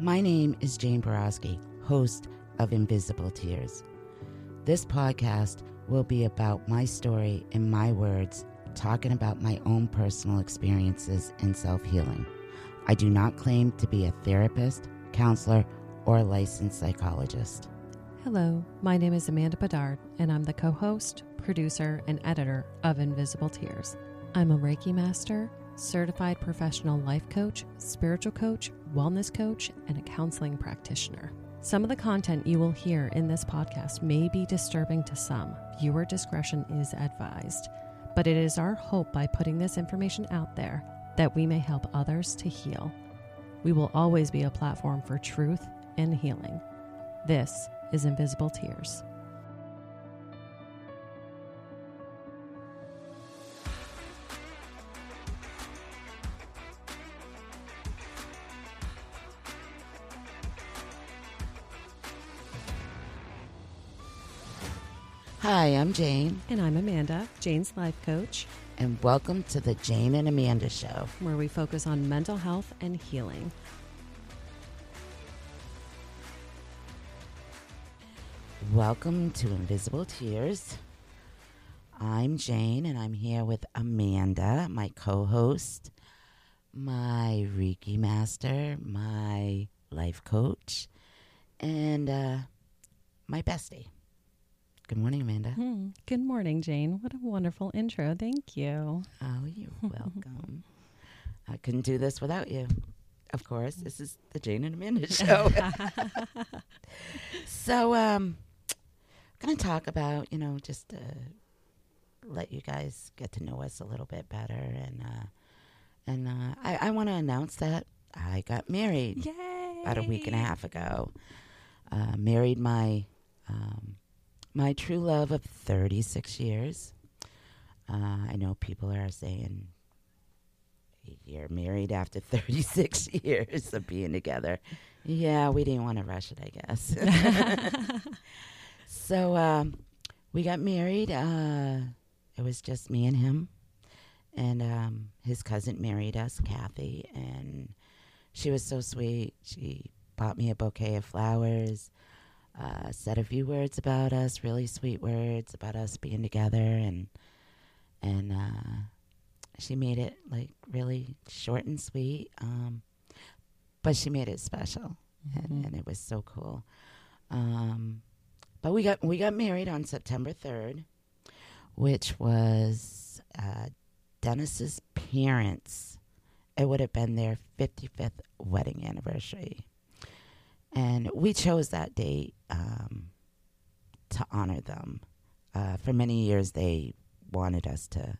My name is Jane Boroski, host of Invisible Tears. This podcast will be about my story in my words, talking about my own personal experiences in self healing. I do not claim to be a therapist, counselor, or licensed psychologist. Hello, my name is Amanda Bedard, and I'm the co host, producer, and editor of Invisible Tears. I'm a Reiki master, certified professional life coach, spiritual coach, wellness coach, and a counseling practitioner. Some of the content you will hear in this podcast may be disturbing to some. Viewer discretion is advised. But it is our hope by putting this information out there that we may help others to heal. We will always be a platform for truth and healing. This is Invisible Tears. Hi, I'm Jane, And I'm Amanda, Jane's life coach, and welcome to the Jane and Amanda Show. where we focus on mental health and healing. Welcome to Invisible Tears. I'm Jane, and I'm here with Amanda, my co host, my Reiki master, my life coach, and uh, my bestie. Good morning, Amanda. Hmm. Good morning, Jane. What a wonderful intro. Thank you. Oh, you're welcome. I couldn't do this without you. Of course, this is the Jane and Amanda show. so, um, going to talk about, you know, just to let you guys get to know us a little bit better, and uh, and uh, I, I want to announce that I got married Yay! about a week and a half ago. Uh, married my um, my true love of 36 years. Uh, I know people are saying you're married after 36 years of being together. Yeah, we didn't want to rush it, I guess. so um, we got married. Uh, it was just me and him. And um, his cousin married us, Kathy, and she was so sweet. She bought me a bouquet of flowers, uh, said a few words about us, really sweet words about us being together, and and uh, she made it like really short and sweet. Um, but she made it special, and, and it was so cool. Um, but we got we got married on September third, which was uh, Dennis's parents. It would have been their fifty fifth wedding anniversary, and we chose that date um, to honor them. Uh, for many years, they wanted us to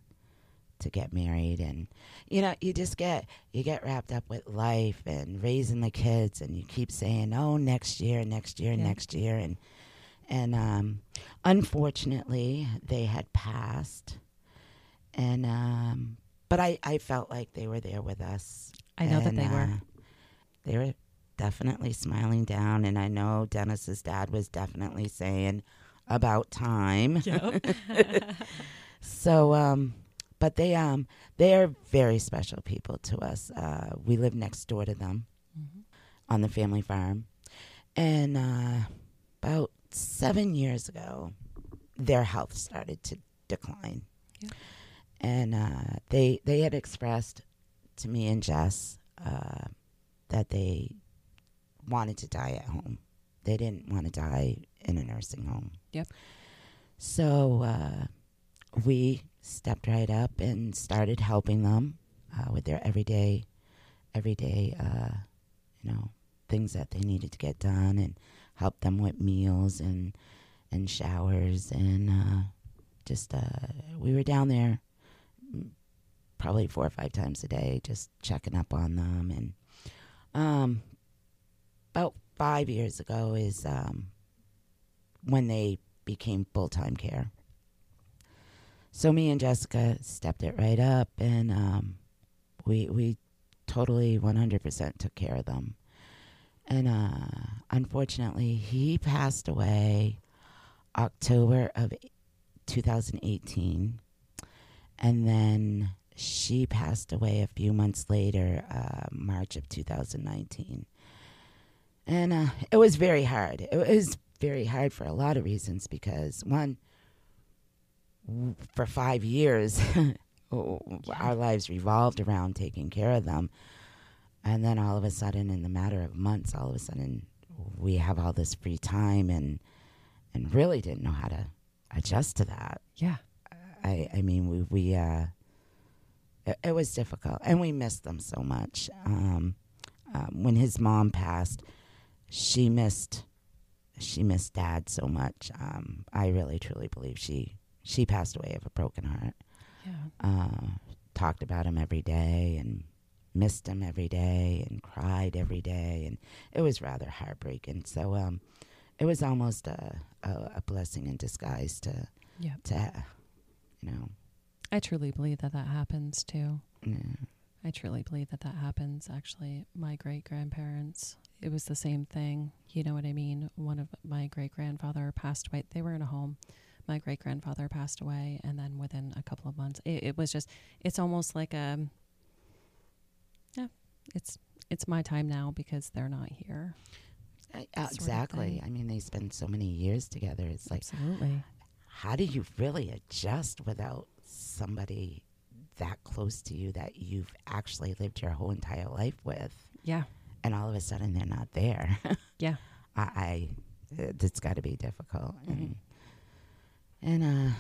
to get married and you know you just get you get wrapped up with life and raising the kids and you keep saying oh next year next year Yeah. next year and and um unfortunately they had passed and um but i i felt like they were there with us I know that And, they were. uh, they were definitely smiling down and i know dennis's dad was definitely saying about time. So um but they um they are very special people to us. Uh we live next door to them Mm-hmm. on the family farm. And uh about seven years ago their health started to decline. And uh, they they had expressed to me and Jess uh, that they wanted to die at home. They didn't want to die in a nursing home. Yep. So uh, we stepped right up and started helping them uh, with their everyday, everyday, uh, you know, things that they needed to get done, and help them with meals and and showers, and uh, just uh, we were down there probably four or five times a day, just checking up on them, and um, about five years ago is um, when they became full time care. So me and Jessica stepped it right up, and um, we we totally one hundred percent took care of them. And uh, unfortunately, he passed away October of 2018, and then she passed away a few months later, uh, March of 2019. And uh, it was very hard. It was very hard for a lot of reasons because one, for five years, our lives revolved around taking care of them. And then all of a sudden, in the matter of months, all of a sudden, we have all this free time and and really didn't know how to adjust to that. Yeah. I, I mean, we, we uh, it, it was difficult, and we missed them so much. Um, um, when his mom passed, she missed she missed dad so much. Um, I really truly believe she she passed away of a broken heart. Yeah. Uh, talked about him every day and missed him every day and cried every day, and it was rather heartbreaking. So um, it was almost a, a, a blessing in disguise to Yeah. to you know I truly believe that that happens too. yeah. I truly believe that that happens. Actually, my great grandparents, it was the same thing. You know what I mean? One of my great grandfather passed away. They were in a home. My great grandfather passed away, and then within a couple of months, it, it was just. It's almost like a. Yeah, it's it's my time now because they're not here. Uh, exactly. I mean, they spend so many years together. It's like, Absolutely. how do you really adjust without somebody that close to you that you've actually lived your whole entire life with, Yeah. And all of a sudden they're not there? Yeah. I, I it- it's got to be difficult. Mm-hmm. And, and uh,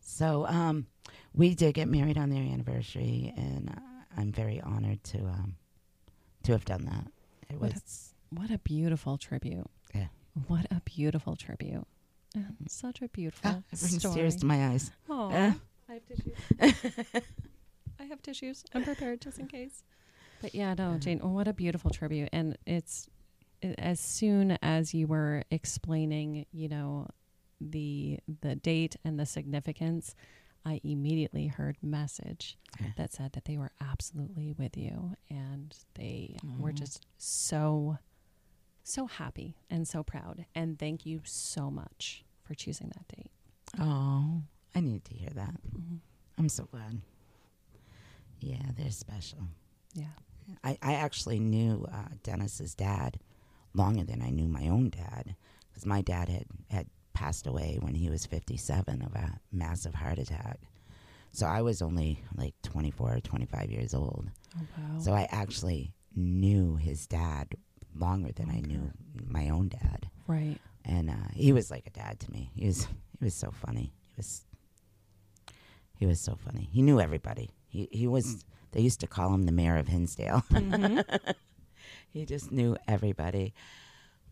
so um, we did get married on their anniversary, and uh, I'm very honored to um, to have done that. It What a- was What a beautiful tribute. Yeah. What a beautiful tribute. And Such a beautiful ah, it brings story. tears to my eyes. Oh, Eh? I have tissues. I have tissues. I'm prepared just in case. But yeah, no, Jane. What a beautiful tribute, and it's as soon as you were explaining, you know, the the date and the significance, I immediately heard message Yeah. that said that they were absolutely with you, and they were just so so happy and so proud, and thank you so much for choosing that date. Oh, I needed to hear that. Mm-hmm. I'm so glad. Yeah, they're special. Yeah. I, I actually knew uh, Dennis's dad longer than I knew my own dad because my dad had, had passed away when he was 57 of a massive heart attack. So I was only like 24 or 25 years old. Oh wow. So I actually knew his dad longer than I knew my own dad. right. And uh, he was like a dad to me. He was he was so funny. He was he was so funny. He knew everybody. He he was they used to call him the mayor of Hinsdale. he just knew everybody.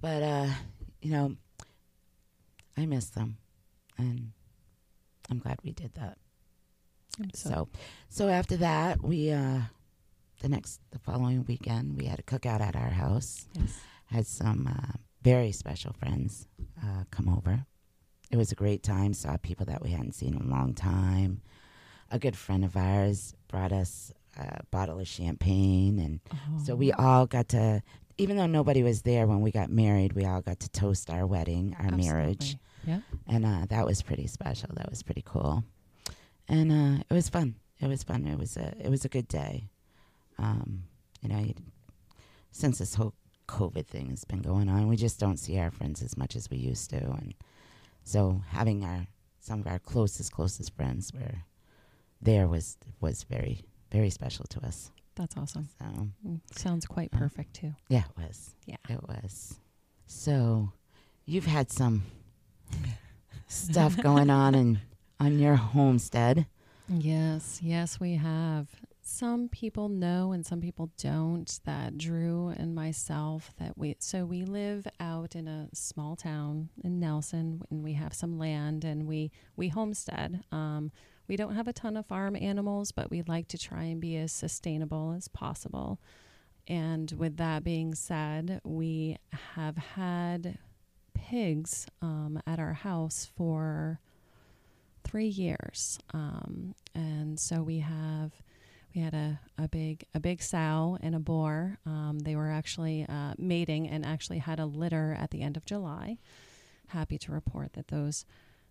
But uh, you know, I miss them. And I'm glad we did that. I'm So so after that we uh the next the following weekend we had a cookout at our house yes. had some uh, very special friends uh, come over. It was a great time. Saw people that we hadn't seen in a long time. A good friend of ours brought us a bottle of champagne, and so we all got to. Even though nobody was there when we got married, we all got to toast our wedding, our marriage, Yeah. and uh, that was pretty special. That was pretty cool, and uh, it was fun. It was fun. It was a it was a good day. Um, you know, since this whole COVID thing has been going on, we just don't see our friends as much as we used to, and so having our some of our closest closest friends were there was was very very special to us. That's awesome. So Mm, Sounds quite perfect too. yeah, it was. Yeah. It was. So you've had some stuff going on in on your homestead. Yes, yes, we have. Some people know and some people don't that Drew and myself that we so we live out in a small town in Nelson and we have some land and we we homestead. Um, we don't have a ton of farm animals, but we like to try and be as sustainable as possible. And with that being said, we have had pigs um, at our house for three years. Um, and so we have we had a, a big a big sow and a boar. Um, they were actually uh, mating and actually had a litter at the end of July. Happy to report that those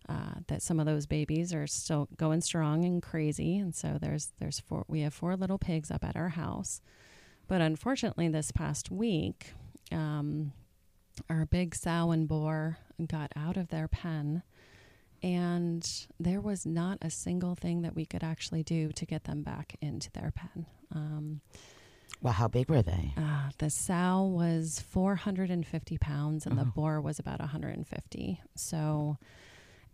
uh, that some of those babies are still going strong and crazy. And so there's there's four we have four little pigs up at our house. But unfortunately, this past week, um, our big sow and boar got out of their pen and there was not a single thing that we could actually do to get them back into their pen. Um, Well, how big were they? uh, the sow was 450 pounds and the Oh. boar was about 150. So,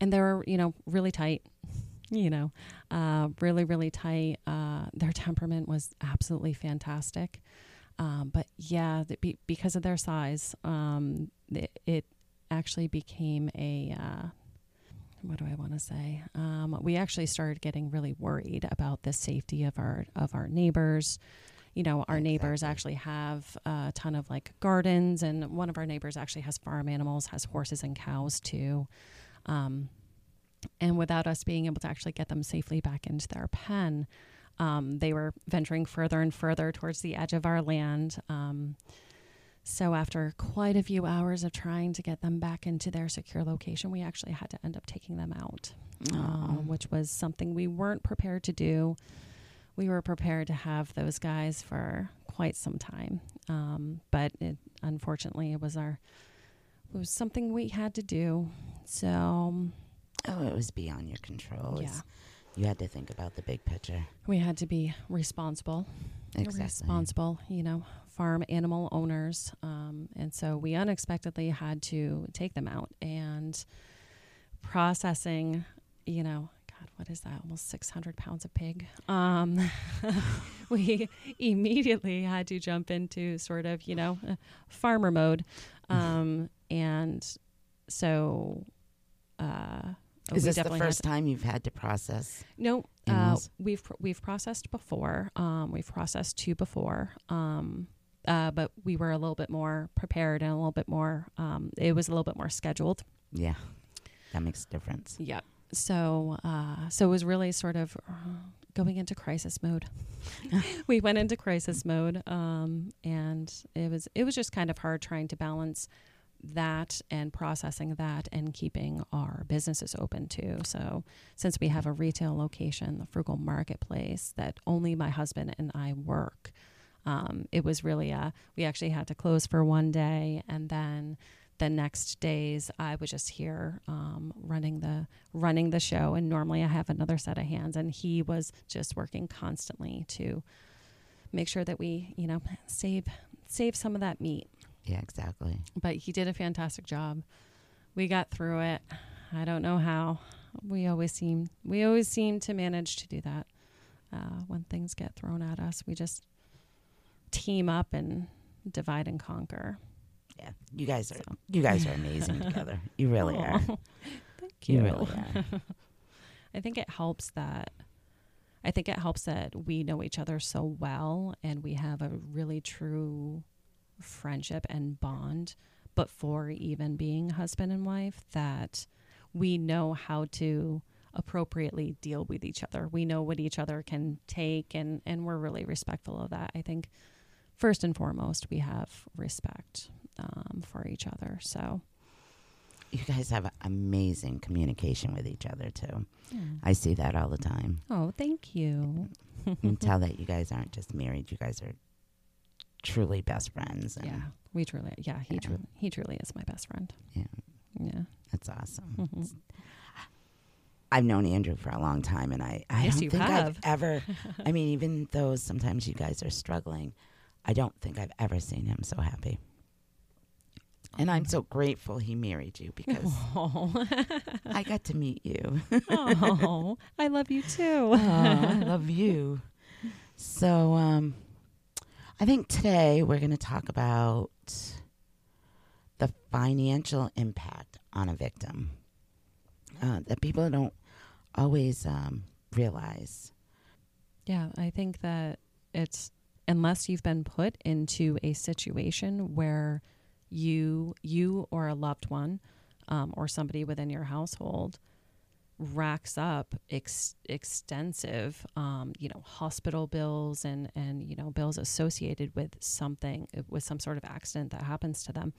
and they were, you know, really tight, you know, uh, really, really tight. Uh, their temperament was absolutely fantastic. Um, but yeah, the, be, because of their size, um, it, it actually became a, uh, what do I want to say? Um, we actually started getting really worried about the safety of our of our neighbors. You know, our neighbors actually have a ton of like gardens, and one of our neighbors actually has farm animals, has horses and cows too. Um, and without us being able to actually get them safely back into their pen, um, they were venturing further and further towards the edge of our land. Um, so, after quite a few hours of trying to get them back into their secure location, we actually had to end up taking them out, um, Aw. which was something we weren't prepared to do. We were prepared to have those guys for quite some time, um, but it, unfortunately, it was our it was something we had to do. So Oh, it was beyond your control. It's- Yeah. You had to think about the big picture. we had to be responsible Exactly. responsible, you know, farm animal owners. Um, and so we unexpectedly had to take them out and processing, you know, God, what is that? Almost 600 pounds of pig. Um, we immediately had to jump into sort of, you know, farmer mode. Um, and so, uh, Is this the first time you've had to process? no, uh, we've we've processed before. Um, we've processed two before, um, uh, but we were a little bit more prepared and a little bit more. Um, it was a little bit more scheduled. Yeah, that makes a difference. Yep. So uh, so it was really sort of uh, going into crisis mode. we went into crisis mode, um, and it was it was just kind of hard trying to balance that and processing that and keeping our businesses open too. So since we have a retail location, the Frugal Marketplace, that only my husband and I work, um, it was really a we actually had to close for one day and then the next days I was just here um, running the running the show and normally I have another set of hands and he was just working constantly to make sure that we you know save save some of that meat Yeah, exactly. but he did a fantastic job. We got through it. I don't know how. We always seem we always seem to manage to do that. Uh, when things get thrown at us, we just team up and divide and conquer. Yeah, you guys are So. you guys are amazing together. You really are. Thank You you. really are. I think it helps that I think it helps that we know each other so well and we have a really true friendship and bond before even being husband and wife that we know how to appropriately deal with each other. We know what each other can take and and we're really respectful of that. I think first and foremost we have respect um, for each other. So You guys have amazing communication with each other too. I see that all the time. Oh, thank you. You can tell that you guys aren't just married. You guys are truly best friends. And Yeah, we truly. Yeah, he Yeah. truly. He truly is my best friend. Yeah. Yeah. That's awesome. Mhm. I've known Andrew for a long time, and I, I Yes, don't you think have. I've ever. I mean, even though sometimes you guys are struggling, I don't think I've ever seen him so happy. And I'm so grateful he married you because Oh, I got to meet you. oh, I love you too. I love you. So, um, I think today we're going to talk about the financial impact on a victim uh, that people don't always um, realize. Yeah, I think that it's unless you've been put into a situation where you you or a loved one um, or somebody within your household racks up ex- extensive um, you know hospital bills and and you know bills associated with something with some sort of accident that happens to them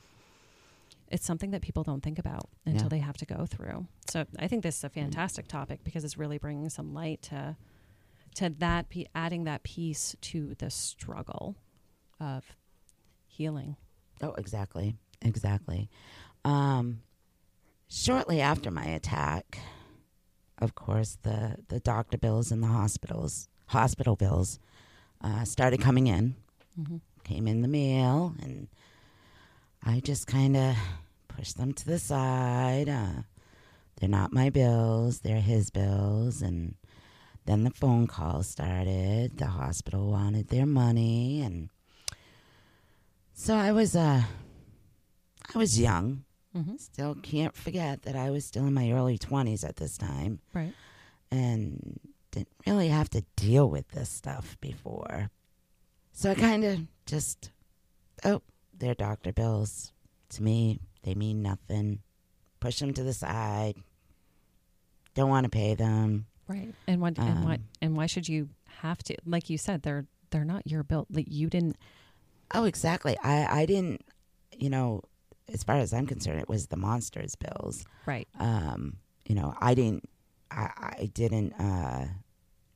it's something that people don't think about until Yeah. they have to go through so i think this is a fantastic topic because it's really bringing some light to to that be adding that piece to the struggle of healing Oh, exactly. Exactly. Um, shortly after my attack, of course, the, the doctor bills and the hospitals, hospital bills, uh, started coming in, mm-hmm. came in the mail, and I just kind of pushed them to the side. Uh, they're not my bills, they're his bills. And then the phone calls started. The hospital wanted their money. And so I was, uh, I was young. Mm-hmm. Still can't forget that I was still in my early 20s at this time right and didn't really have to deal with this stuff before. So I kind of just, oh, they're doctor bills. To me, they mean nothing. Push them to the side. Don't want to pay them. right and what and what Um, and why should you have to like you said they're they're not your bill like you didn't Oh, exactly. I, I didn't, you know, as far as I'm concerned, it was the monsters bills. right Um, you know, I didn't, I, I didn't uh,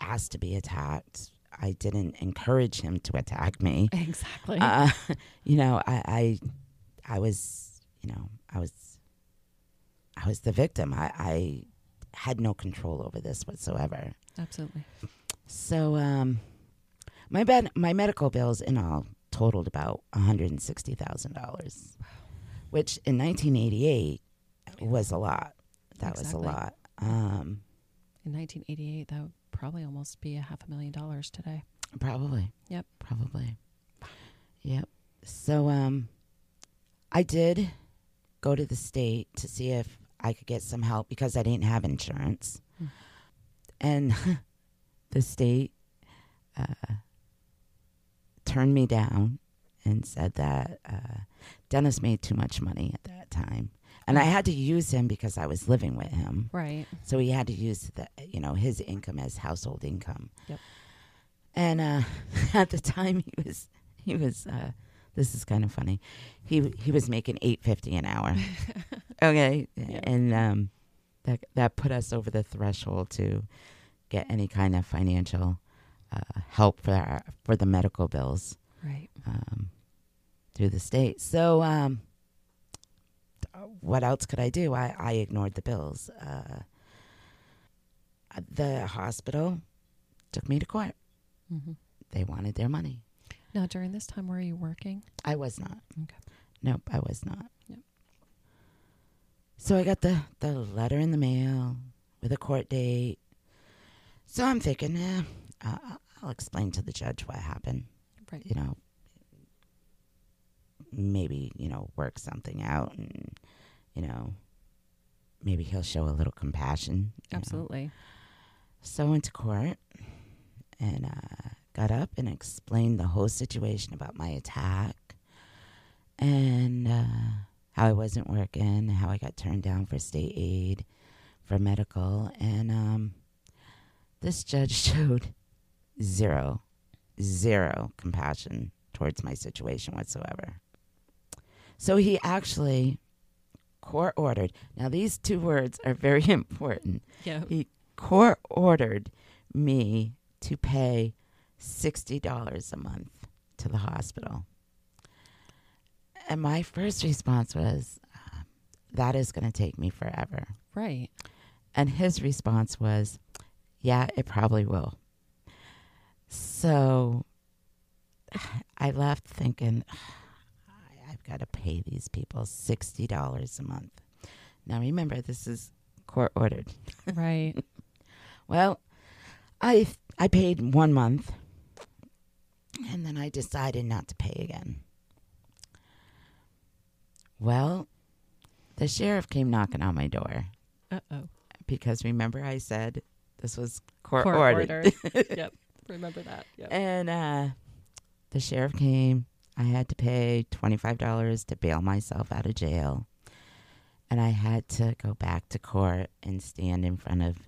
ask to be attacked. I didn't encourage him to attack me. exactly Uh, you know, I, I, I was, you know, I was, I was the victim. I, I had no control over this whatsoever. absolutely So, um, my bed, my medical bills in all totaled about one hundred and sixty thousand dollars, which in nineteen eighty eight was a lot. That Exactly. was a lot. Um, in 1988 that would probably almost be a half a million dollars today Probably. Yep. Probably. Yep. So um I did go to the state to see if I could get some help because I didn't have insurance. Hmm. And the state uh, turned me down and said that uh, Dennis made too much money at that time. And I had to use him because I was living with him. right So he had to use the, you know, his income as household income. Yep. And uh, at the time, he was he was. Uh, this is kind of funny. He he was making eight fifty an hour. okay, Yeah. and um, that that put us over the threshold to get any kind of financial uh, help for our, for the medical bills right um, through the state. So, um, what else could I do? I, I ignored the bills. Uh, the hospital took me to court. hmm They wanted their money. now during this time were you working I was not. Okay. Nope, I was not. Yep. So I got the, the letter in the mail with a court date. So I'm thinking, eh, uh, I'll explain to the judge what happened. right you know, maybe, you know, work something out and, you know, maybe he'll show a little compassion. you know. absolutely So I went to court and uh, got up and explained the whole situation about my attack and uh, how I wasn't working, how I got turned down for state aid for medical. And um, this judge showed zero, zero compassion towards my situation whatsoever. So he actually court ordered. Now, these two words are very important yeah he court ordered me to pay $60 a month to the hospital. And my first response was, uh, that is going to take me forever. right And his response was, Yeah, it probably will. So I left thinking, got to pay these people $60 a month. Now remember, this is court ordered. Right. Well, I I paid one month, and then I decided not to pay again. Well, the sheriff came knocking on my door Uh oh. because remember I said this was court, Court ordered, ordered. yep. Remember that. Yep. and uh, the sheriff came. I had to pay twenty five dollars to bail myself out of jail, and I had to go back to court and stand in front of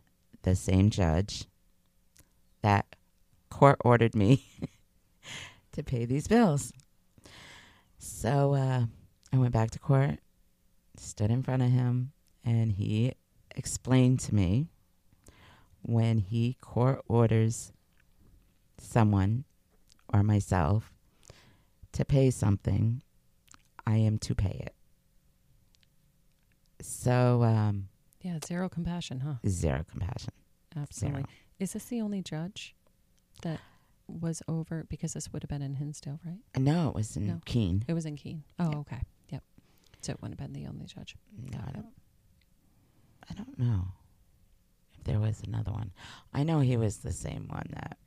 the same judge that court ordered me to pay these bills. So uh, I went back to court, stood in front of him, and he explained to me when he court orders someone or myself to pay something, I am to pay it. So, um, yeah. Zero compassion, huh? zero compassion. Absolutely. Zero. Is this the only judge that was over? Because this would have been in Hinsdale, right? No, it was in No. Keene. It was in Keene. Oh, okay. Yep. So it wouldn't have been the only judge. No, I don't. I don't know if there was another one. I know he was the same one that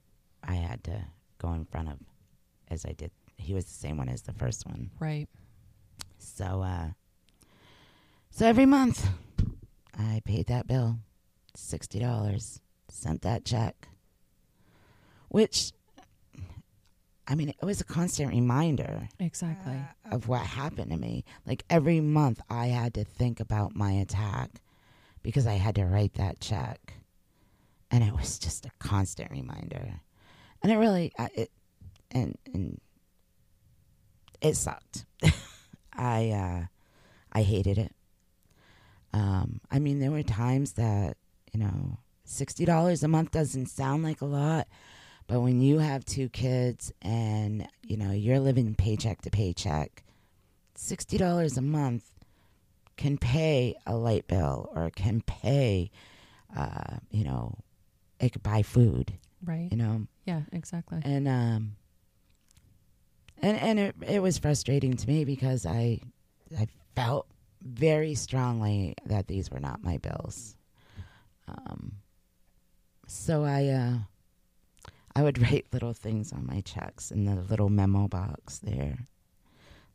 I had to go in front of, as I did. He was the same one as the first one. Right. So, uh, so every month I paid that bill, sixty dollars, sent that check, which, I mean, it was a constant reminder Exactly. of what happened to me. Like every month, I had to think about my attack because I had to write that check, and it was just a constant reminder. And it really, I- it, and and it sucked. I uh, I hated it. Um, I mean, there were times that you know, sixty dollars a month doesn't sound like a lot, but when you have two kids and you know you're living paycheck to paycheck, sixty dollars a month can pay a light bill or can pay, uh, you know, it could buy food, Right. you know, Yeah. Exactly. and um, and and it it was frustrating to me because I I felt very strongly that these were not my bills. Um, so I uh, I would write little things on my checks in the little memo box there,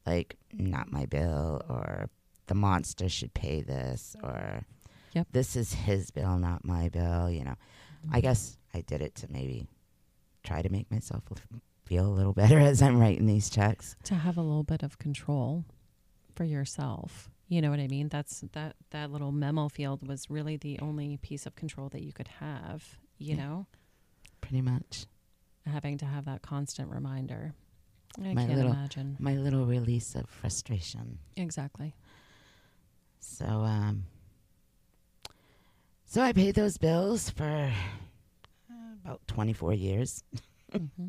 like "not my bill" or "the monster should pay this" or Yep. "this is his bill, not my bill." You know, I guess I did it to maybe try to make myself feel a little better as I'm writing these checks. to have a little bit of control for yourself. You know what I mean? That's that that little memo field was really the only piece of control that you could have, you Yeah. know, Pretty much having to have that constant reminder. I My can't little- imagine. my little release of frustration. Exactly. So um so I paid those bills for uh, about 24 years. hmm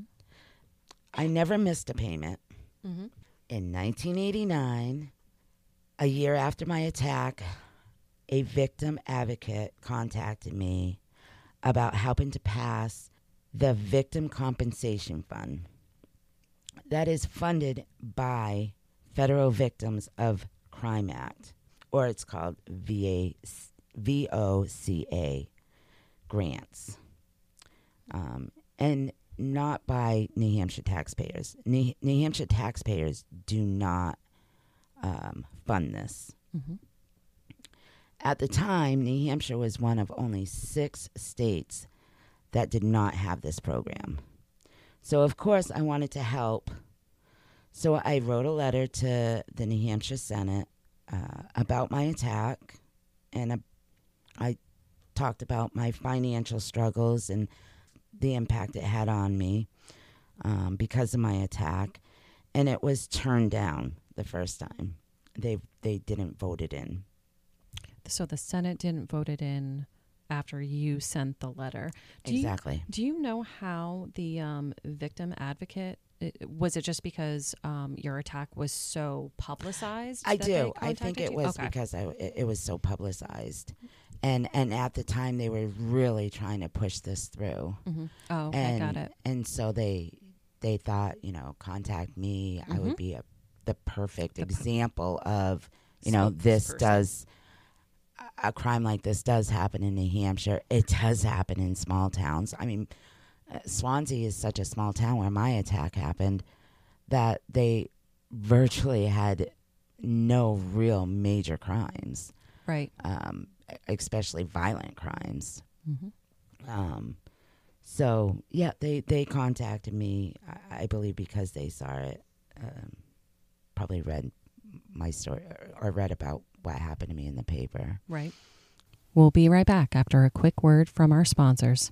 I never missed a payment. hmm In 1989, a year after my attack, a victim advocate contacted me about helping to pass the Victim Compensation Fund. That is funded by Federal Victims of Crime Act, or it's called VA, VOCA grants. Um, and not by New Hampshire taxpayers. New, New Hampshire taxpayers do not um, fund this. hmm At the time, New Hampshire was one of only six states that did not have this program. So, of course, I wanted to help. So, I wrote a letter to the New Hampshire Senate uh, about my attack, and uh, I talked about my financial struggles and the impact it had on me um, because of my attack. And it was turned down the first time. They they didn't vote it in. So the Senate didn't vote it in after you sent the letter. Do you- exactly. Do you know how the um, victim advocate it, was it just because um, your attack was so publicized? I do. I think it you? was Okay. because I it, it was so publicized, and and at the time they were really trying to push this through. Mm-hmm. Oh, okay, and got it. and so they they thought you know contact me. I Mhm. would be a the perfect The per- example of you know this Spokesperson. does a crime like this does happen in New Hampshire. It does happen in small towns. I mean, uh, Swanzey is such a small town where my attack happened that they virtually had no real major crimes, Right. um, especially violent crimes. Mm-hmm. Um, so yeah, they they contacted me. I, I believe because they saw it, um, probably read my story or, or read about what happened to me in the paper. Right. We'll be right back after a quick word from our sponsors.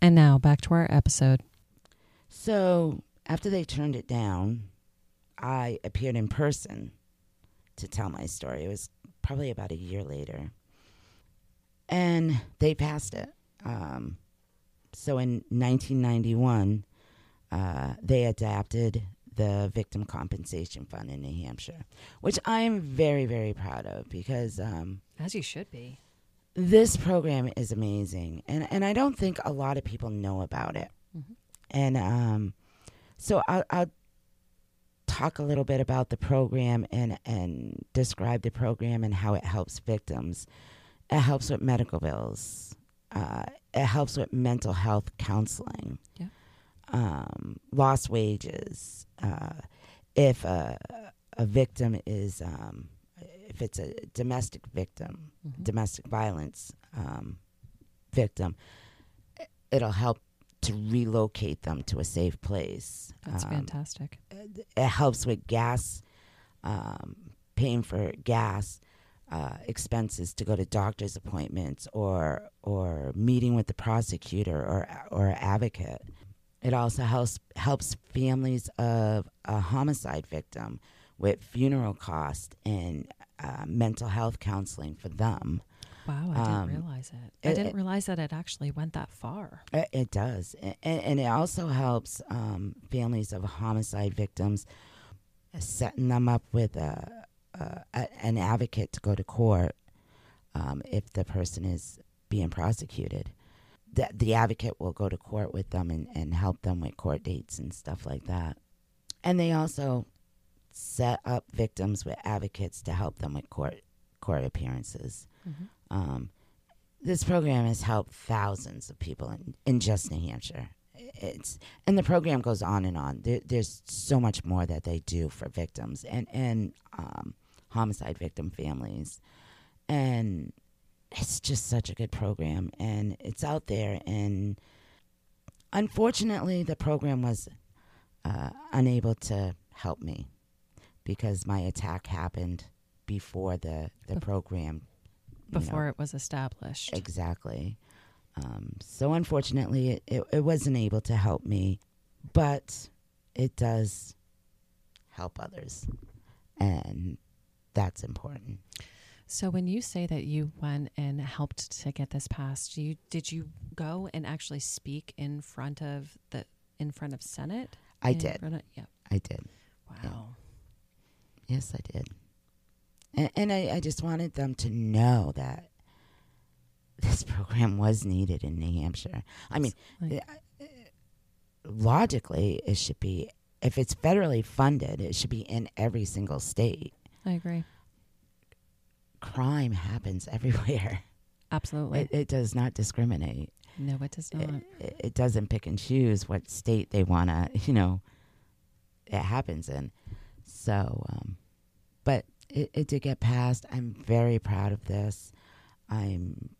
And now back to our episode. So after they turned it down, I appeared in person to tell my story. It was probably about a year later, and they passed it. Um, so in 1991, uh, they adapted the Victim Compensation Fund in New Hampshire, which I am very, very proud of because um, As you should be. This program is amazing, and and I don't think a lot of people know about it. Mhm. And um, so I'll, I'll talk a little bit about the program and and describe the program and how it helps victims. It helps with medical bills. Uh, it helps with mental health counseling. Yeah. Um, lost wages. Uh, if a, a victim is, um, if it's a domestic victim, Mhm. domestic violence um, victim, it'll help to relocate them to a safe place. That's Um, fantastic. It helps with gas, um, paying for gas uh, expenses to go to doctor's appointments or or meeting with the prosecutor or or advocate. It also helps helps families of a homicide victim with funeral costs and uh, mental health counseling for them. Wow, I um, didn't realize it. I it- didn't realize that it actually went that far. It, it does, and, and it also helps um, families of homicide victims, uh, setting them up with a, a, a an advocate to go to court um, if the person is being prosecuted. The, the advocate will go to court with them and, and help them with court dates and stuff like that. And they also set up victims with advocates to help them with court court appearances. Mhm. Um, this program has helped thousands of people in, in just New Hampshire. It's and the program goes on and on. There, there's so much more that they do for victims and and um, homicide victim families, and it's just such a good program. And it's out there. And unfortunately, the program was uh, unable to help me because my attack happened before the the Bef- program you know, Before it was established. Exactly. Um, so unfortunately, it, it, it wasn't able to help me, but it does help others. And that's important. So when you say that you went and helped to get this passed, you did you go and actually speak in front of the in front of Senate? I did. of- yeah. I did. Wow. Yes, I did. And, and I, I just wanted them to know that this program was needed in New Hampshire. I mean, Like- uh, logically, it should be, if it's federally funded, it should be in every single state. I agree. Crime happens everywhere. Absolutely. It, it does not discriminate. no, it does not. It, it doesn't pick and choose what state they want to, you know, it happens in. So, um, but it, it did get passed. I'm very proud of this. I'm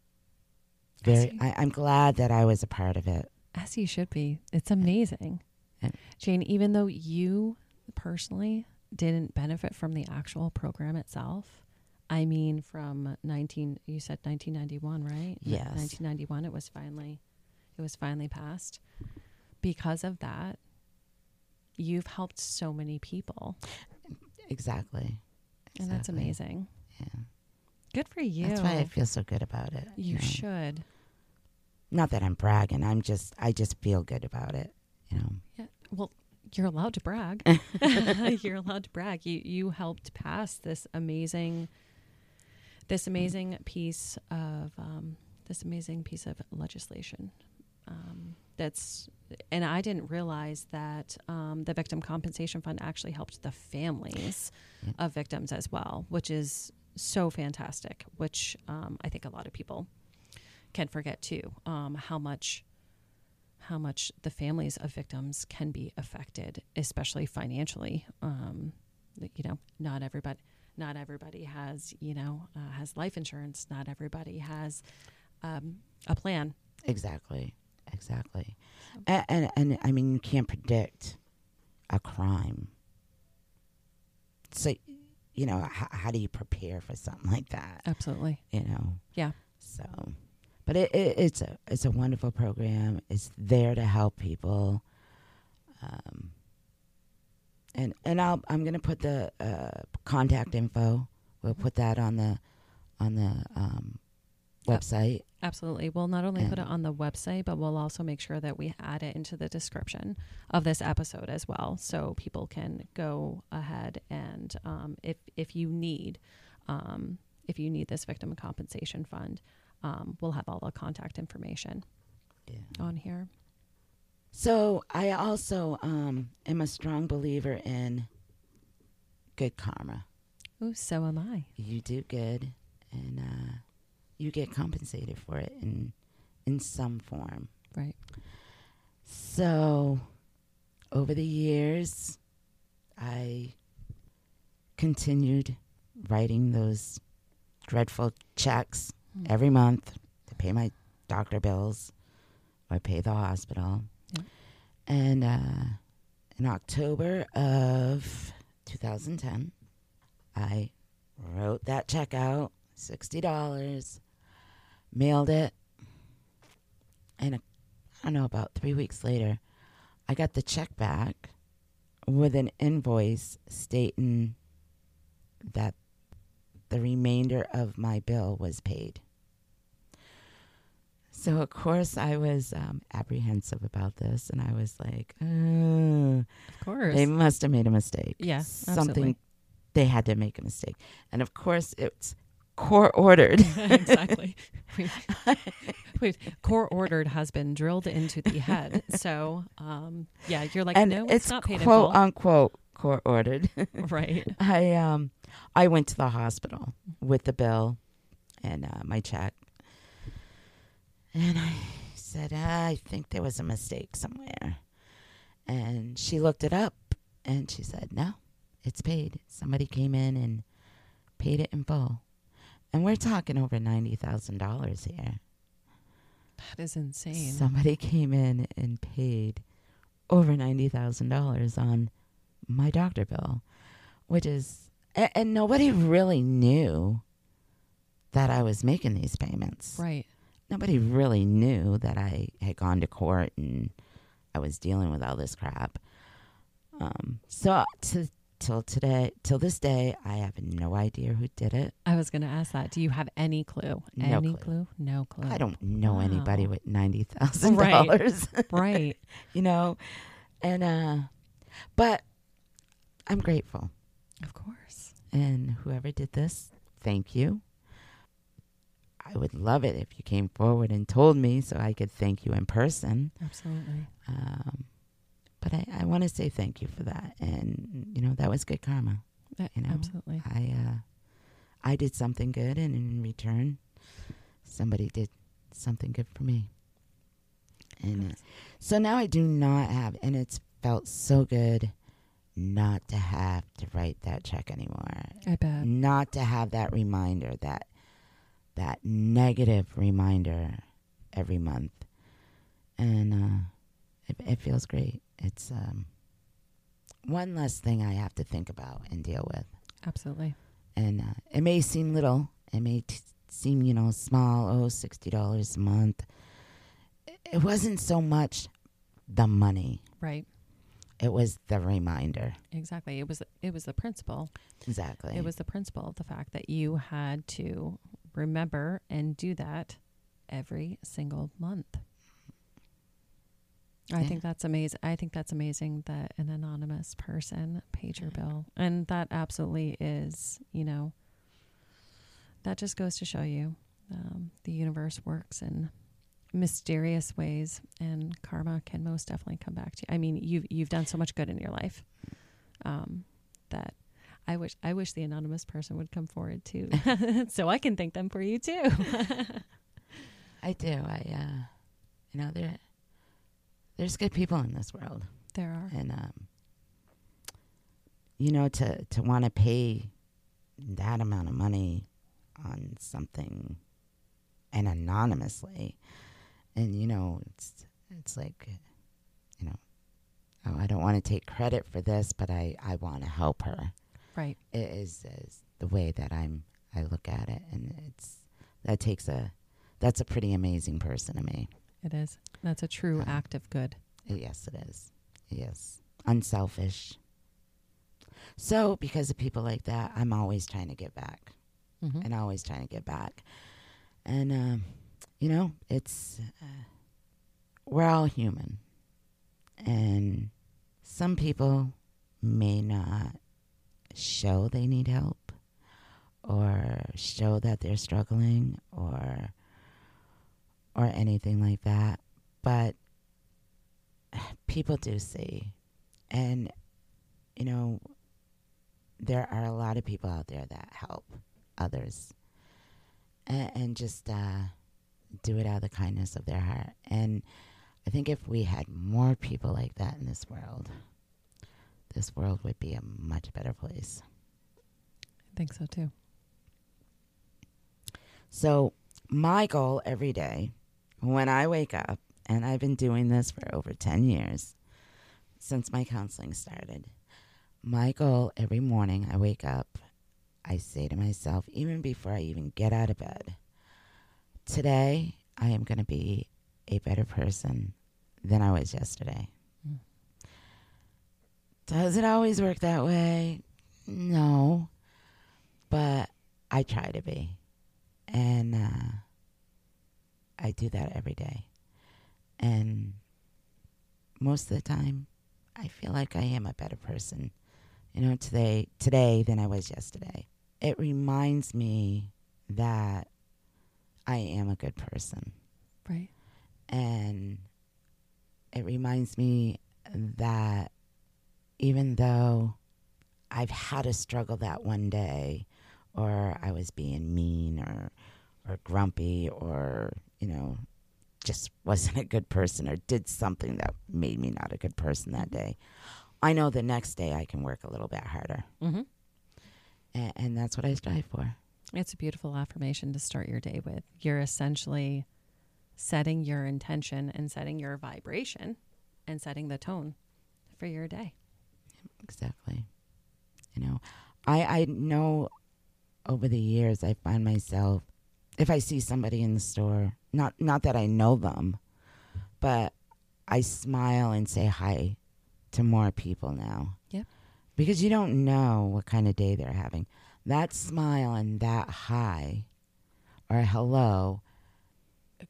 very. I, I'm glad that I was a part of it. As you should be. It's amazing. Yeah. Jane, even though you personally didn't benefit from the actual program itself, I mean, from 19, you said 1991, right? Yes. 1991, it was finally, it was finally passed. Because of that, you've helped so many people. Exactly. And that's amazing. Yeah. Good for you. That's why I feel so good about it. you know. should. Not that I'm bragging. I'm just I just feel good about it. You know. Yeah. Well, you're allowed to brag. you're allowed to brag. You you helped pass this amazing this amazing piece of um, this amazing piece of legislation. Um, that's and I didn't realize that um, the victim compensation fund actually helped the families of victims as well, which is so fantastic. Which um, I think a lot of people can forget too. Um, how much how much the families of victims can be affected, especially financially. Um, you know, not everybody, not everybody has, you know, uh, has life insurance. Not everybody has um, a plan. Exactly. Exactly. And, and and I mean you can't predict a crime. So you know, how, how do you prepare for something like that? Absolutely. You know. Yeah. So, but it, it, it's a it's a wonderful program. It's there to help people. Um, and and I'll I'm gonna put the uh, contact info. We'll put that on the on the um, website. Absolutely. We'll not only put it on the website, but we'll also make sure that we add it into the description of this episode as well, so people can go ahead and um, if if you need um, if you need this victim compensation fund, um, we'll have all the contact information Yeah. on here. So I also um, am a strong believer in good karma. Ooh, so am I. You do good, and uh, you get compensated for it in in some form. Right. So, over the years, I continued writing those dreadful checks every month to pay my doctor bills or pay the hospital. Yeah. And uh, in October of 2010, I wrote that check out, $60, mailed it, and a I don't know, about three weeks later, I got the check back with an invoice stating that the remainder of my bill was paid. So, of course, I was um, apprehensive about this, and I was like, oh, Of course. they must have made a mistake. Yeah, Something, absolutely. they had to make a mistake. And of course, it's court ordered. exactly. We've, ordered has been drilled into the head. So, um, yeah, you're like, and no, it's, it's, not paid quote in full. unquote court ordered. right. I um I went to the hospital with the bill and uh, my check, and I said I think there was a mistake somewhere, and she looked it up and she said no, it's paid. Somebody came in and paid it in full, and we're talking over ninety thousand dollars here. That is insane. Somebody came in and paid over ninety thousand dollars on my doctor bill, which is and, and nobody really knew that I was making these payments. right. Nobody really knew that I had gone to court and I was dealing with all this crap. Um, so to, till today, till this day, I have no idea who did it. I was going to ask that. Do you have any clue? No any clue. clue? No clue. I don't know Wow. anybody with ninety thousand Right. dollars. Right. you know and uh but i'm grateful Of course. and whoever did this thank you i would love it if you came forward and told me so i could thank you in person Absolutely. um but i, I want to say thank you for that. And you know that was good karma Uh, you know? Absolutely. i uh i did something good and in return somebody did something good for me. And uh, so now i do not have and it's felt so good not to have to write that check anymore. I bet. not to have that reminder that that negative reminder every month. And uh it, it feels great it's um one less thing i have to think about and deal with Absolutely. and uh, it may seem little. It may t- seem, you know, small. Oh, sixty dollars a month. It wasn't so much the money. Right. It was the reminder. Exactly. It was it was the principle. Exactly. It was the principle of the fact that you had to remember and do that every single month. I Yeah. think that's amazing. I think that's amazing that an anonymous person paid your bill. And that absolutely is, you know, that just goes to show you um, the universe works in mysterious ways and karma can most definitely come back to you. I mean, you've you've done so much good in your life. Um, that I wish I wish the anonymous person would come forward too, so I can thank them for you too. I do. I, uh, you know, there, there's good people in this world, there are. and um, you know, to to want to pay that amount of money on something, and anonymously, and you know, it's it's like, you know, oh, I don't want to take credit for this, but I I want to help her. Right. It is, is the way that I'm I look at it, and it's that takes a that's a pretty amazing person to me. It is. That's a true Uh, act of good. Yes, it is. Yes, unselfish. So, because of people like that, I'm always trying to give back, Mhm. and always trying to give back. And um, you know, it's uh, we're all human, and some people may not show they need help, or show that they're struggling, or or anything like that. But people do see. And, you know, there are a lot of people out there that help others and, and just uh, do it out of the kindness of their heart. And I think if we had more people like that in this world, this world would be a much better place. I think so too. So, my goal every day when I wake up, and I've been doing this for over 10 years since my counseling started. My goal every morning I wake up, I say to myself, even before I even get out of bed, today I am going to be a better person than I was yesterday. Does it always work that way? No. But I try to be. And uh, I do that every day. And most of the time, I feel like I am a better person, you know, today today than I was yesterday. It reminds me that I am a good person, Right. and it reminds me that even though I've had a struggle that one day, or I was being mean or or grumpy or you know just wasn't a good person or did something that made me not a good person that day. I know the next day I can work a little bit harder, Mm-hmm. and, and that's what I strive for. It's a beautiful affirmation to start your day with. You're essentially setting your intention and setting your vibration and setting the tone for your day. Exactly. You know, I I know over the years I find myself if I see somebody in the store, not not that I know them, but I smile and say hi to more people now. Yep. Because you don't know what kind of day they're having. That smile and that hi or hello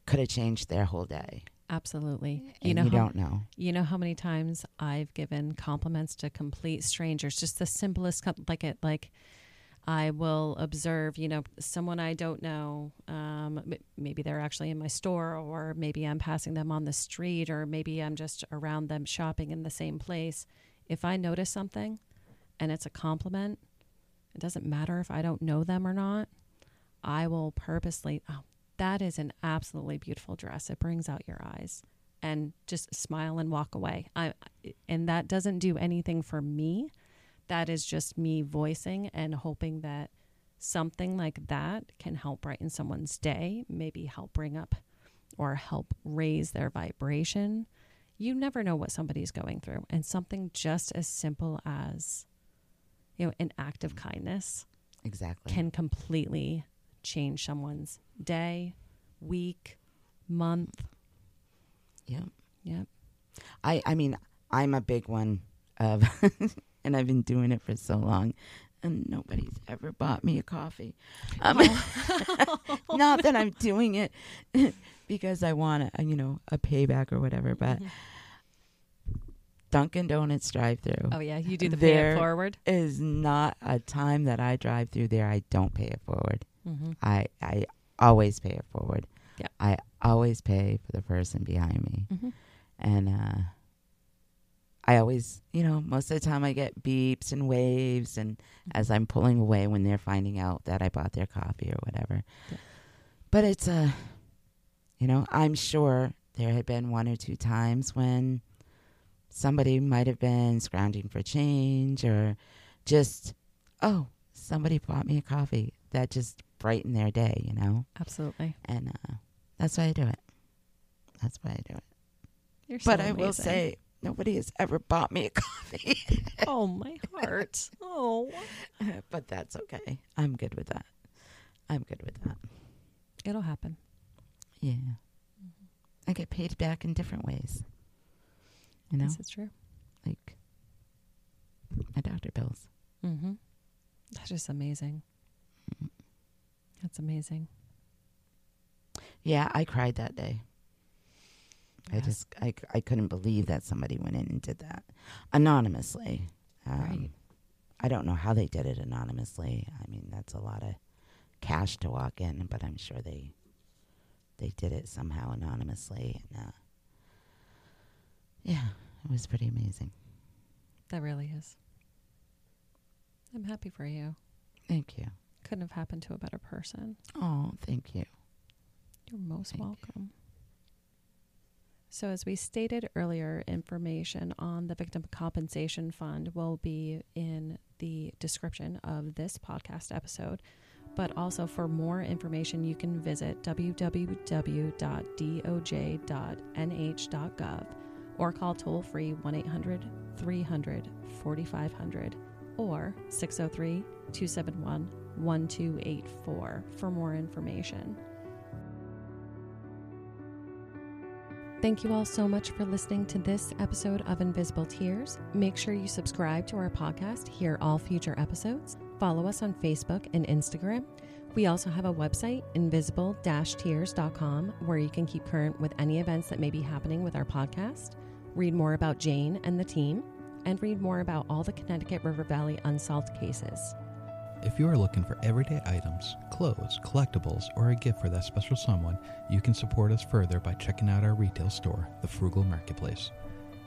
could have changed their whole day. Absolutely. And You know you how, don't know. You know how many times I've given compliments to complete strangers, just the simplest, com- like it, like I will observe, you know, someone I don't know. Um, maybe they're actually in my store, or maybe I'm passing them on the street, or maybe I'm just around them shopping in the same place. If I notice something and it's a compliment, it doesn't matter if I don't know them or not. I will purposely, oh, that is an absolutely beautiful dress. It brings out your eyes and just smile and walk away. I and that doesn't do anything for me. That is just me voicing and hoping that something like that can help brighten someone's day, maybe help bring up or help raise their vibration. You never know what somebody's going through, and something just as simple as you know an act of kindness exactly. can completely change someone's day, week, month. Yep. Yep. I I mean, I'm a big one of and I've been doing it for so long and nobody's ever bought me a coffee. Um, not that I'm doing it because I want a, you know, a payback or whatever, but Dunkin' Donuts drive through Oh yeah, you do the pay it forward. is not a time that I drive through there I don't pay it forward. Mm-hmm. I I always pay it forward. Yeah. I always pay for the person behind me. Mm-hmm. And uh I always, you know, most of the time I get beeps and waves and Mm-hmm. as I'm pulling away when they're finding out that I bought their coffee or whatever. Yeah. But it's a you know, I'm sure there had been one or two times when somebody might have been scrounging for change or just oh, somebody bought me a coffee. That just brightened their day, you know? Absolutely. And uh, that's why I do it. That's why I do it. You're so But I will say, nobody has ever bought me a coffee. oh my heart. Oh, but that's okay. I'm good with that. I'm good with that. it'll happen. Yeah. I get paid back in different ways. You know, This is true. like my doctor bills. Mm-hmm. That's just amazing. That's amazing. Yeah, I cried that day. I just, I, I couldn't believe that somebody went in and did that anonymously. Um, Right. I don't know how they did it anonymously. I mean, that's a lot of cash to walk in, but I'm sure they they did it somehow anonymously. And, uh, yeah, it was pretty amazing. That really is. I'm happy for you. Thank you. Couldn't have happened to a better person. Oh, thank you. You're most Thank you. So, as we stated earlier, information on the Victim Compensation Fund will be in the description of this podcast episode. But also, for more information, you can visit www.doj.nh.gov or call toll free 1 800 300 4500 or 603 271 1284 for more information. Thank you all so much for listening to this episode of Invisible Tears. Make sure you subscribe to our podcast, hear all future episodes, follow us on Facebook and Instagram. We also have a website, invisible tears.com, where you can keep current with any events that may be happening with our podcast, read more about Jane and the team, and read more about all the Connecticut River Valley unsolved cases. If you are looking for everyday items, clothes, collectibles, or a gift for that special someone, you can support us further by checking out our retail store, The Frugal Marketplace.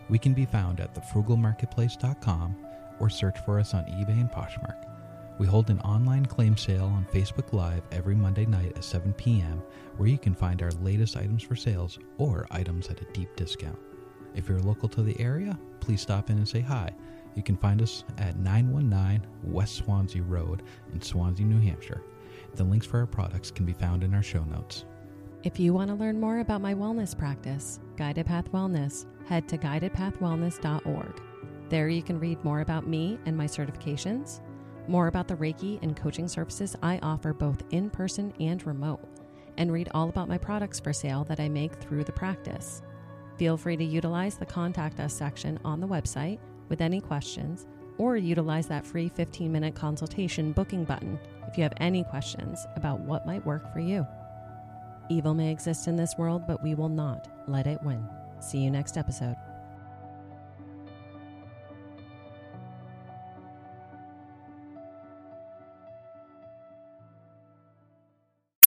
We can be found at thefrugalmarketplace.com or search for us on eBay and Poshmark. We hold an online claim sale on Facebook Live every Monday night at 7 p.m., where you can find our latest items for sales or items at a deep discount. If you're local to the area, please stop in and say hi. You can find us at 919 West Swanzey Road in Swanzey, New Hampshire. The links for our products can be found in our show notes. If you want to learn more about my wellness practice, Guided Path Wellness, head to guidedpathwellness.org. There you can read more about me and my certifications, more about the Reiki and coaching services I offer both in person and remote, and read all about my products for sale that I make through the practice. Feel free to utilize the Contact Us section on the website with any questions, or utilize that free 15 minute consultation booking button if you have any questions about what might work for you. Evil may exist in this world, but we will not let it win. See you next episode.